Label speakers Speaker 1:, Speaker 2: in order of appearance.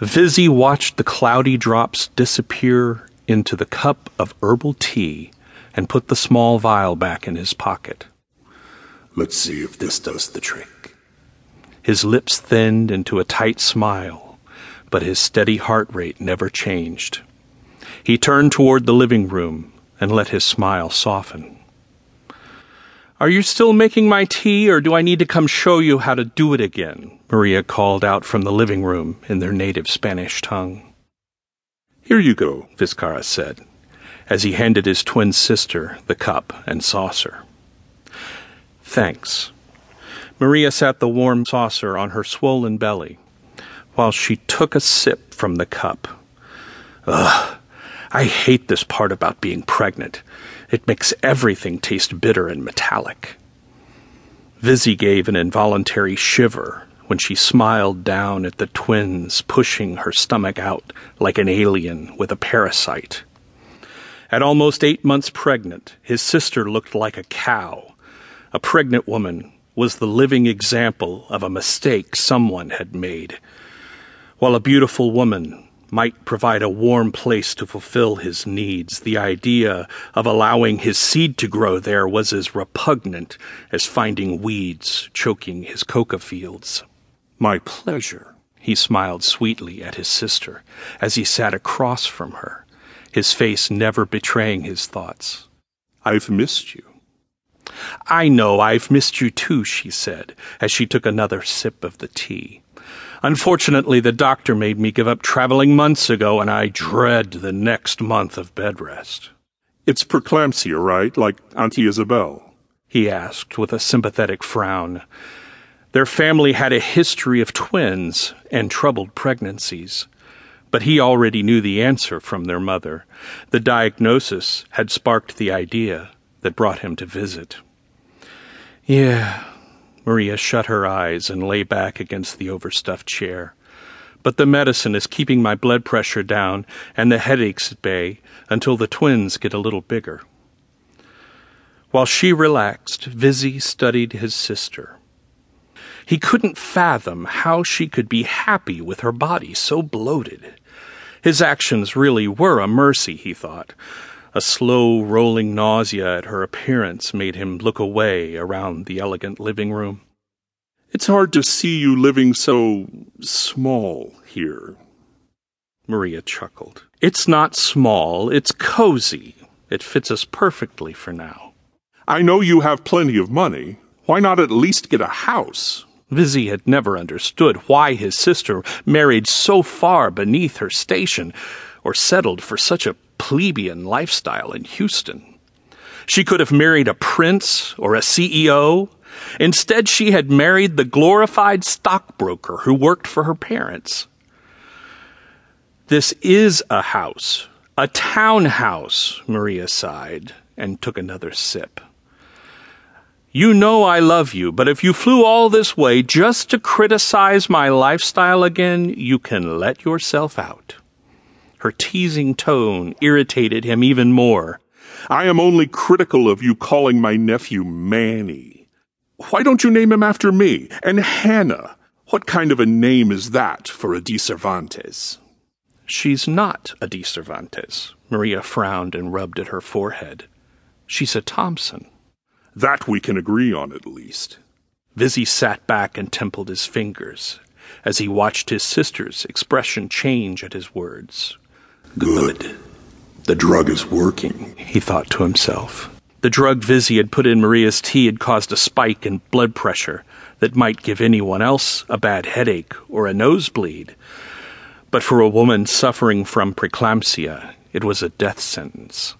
Speaker 1: Vizzy watched the cloudy drops disappear into the cup of herbal tea and put the small vial back in his pocket.
Speaker 2: Let's see if this does the trick.
Speaker 1: His lips thinned into a tight smile, but his steady heart rate never changed. He turned toward the living room and let his smile soften. Are you still making my tea, or do I need to come show you how to do it again? Maria called out from the living room in their native Spanish tongue.
Speaker 2: Here you go,
Speaker 1: Vizcara said, as he handed his twin sister the cup and saucer. Thanks. Maria sat the warm saucer on her swollen belly while she took a sip from the cup. Ugh, I hate this part about being pregnant. It makes everything taste bitter and metallic. Vizzy gave an involuntary shiver when she smiled down at the twins pushing her stomach out like an alien with a parasite. At almost eight months pregnant, his sister looked like a cow. A pregnant woman was the living example of a mistake someone had made. While a beautiful woman might provide a warm place to fulfill his needs, the idea of allowing his seed to grow there was as repugnant as finding weeds choking his coca fields. My pleasure, he smiled sweetly at his sister as he sat across from her, his face never betraying his thoughts.
Speaker 2: I've missed you.
Speaker 1: I know I've missed you too, she said, as she took another sip of the tea. Unfortunately, the doctor made me give up traveling months ago, and I dread the next month of bed rest.
Speaker 2: It's preeclampsia, right? Like Auntie Isabel?
Speaker 1: He asked with a sympathetic frown. Their family had a history of twins and troubled pregnancies. But he already knew the answer from their mother. The diagnosis had sparked the idea that brought him to visit. Yeah, Maria shut her eyes and lay back against the overstuffed chair. But the medicine is keeping my blood pressure down and the headaches at bay until the twins get a little bigger. While she relaxed, Vizzy studied his sister. He couldn't fathom how she could be happy with her body so bloated. His actions really were a mercy, he thought. A slow rolling nausea at her appearance made him look away around the elegant living room.
Speaker 2: It's hard to see you living so small here.
Speaker 1: Maria chuckled. It's not small, it's cozy. It fits us perfectly for now.
Speaker 2: I know you have plenty of money. Why not at least get a house?
Speaker 1: Vizzy had never understood why his sister married so far beneath her station or settled for such a plebeian lifestyle in Houston. She could have married a prince or a CEO. Instead, she had married the glorified stockbroker who worked for her parents. This is a house, a townhouse, Maria sighed and took another sip. You know I love you, but if you flew all this way just to criticize my lifestyle again, you can let yourself out. Her teasing tone irritated him even more.
Speaker 2: I am only critical of you calling my nephew Manny. Why don't you name him after me? And Hannah. What kind of a name is that for a De Cervantes?
Speaker 1: She's not a De Cervantes. Maria frowned and rubbed at her forehead. She's a Thompson.
Speaker 2: That we can agree on at least.
Speaker 1: Vizzy sat back and templed his fingers as he watched his sister's expression change at his words.
Speaker 2: Good. The drug is working,
Speaker 1: he thought to himself. The drug Vizzy had put in Maria's tea had caused a spike in blood pressure that might give anyone else a bad headache or a nosebleed. But for a woman suffering from preeclampsia, it was a death sentence.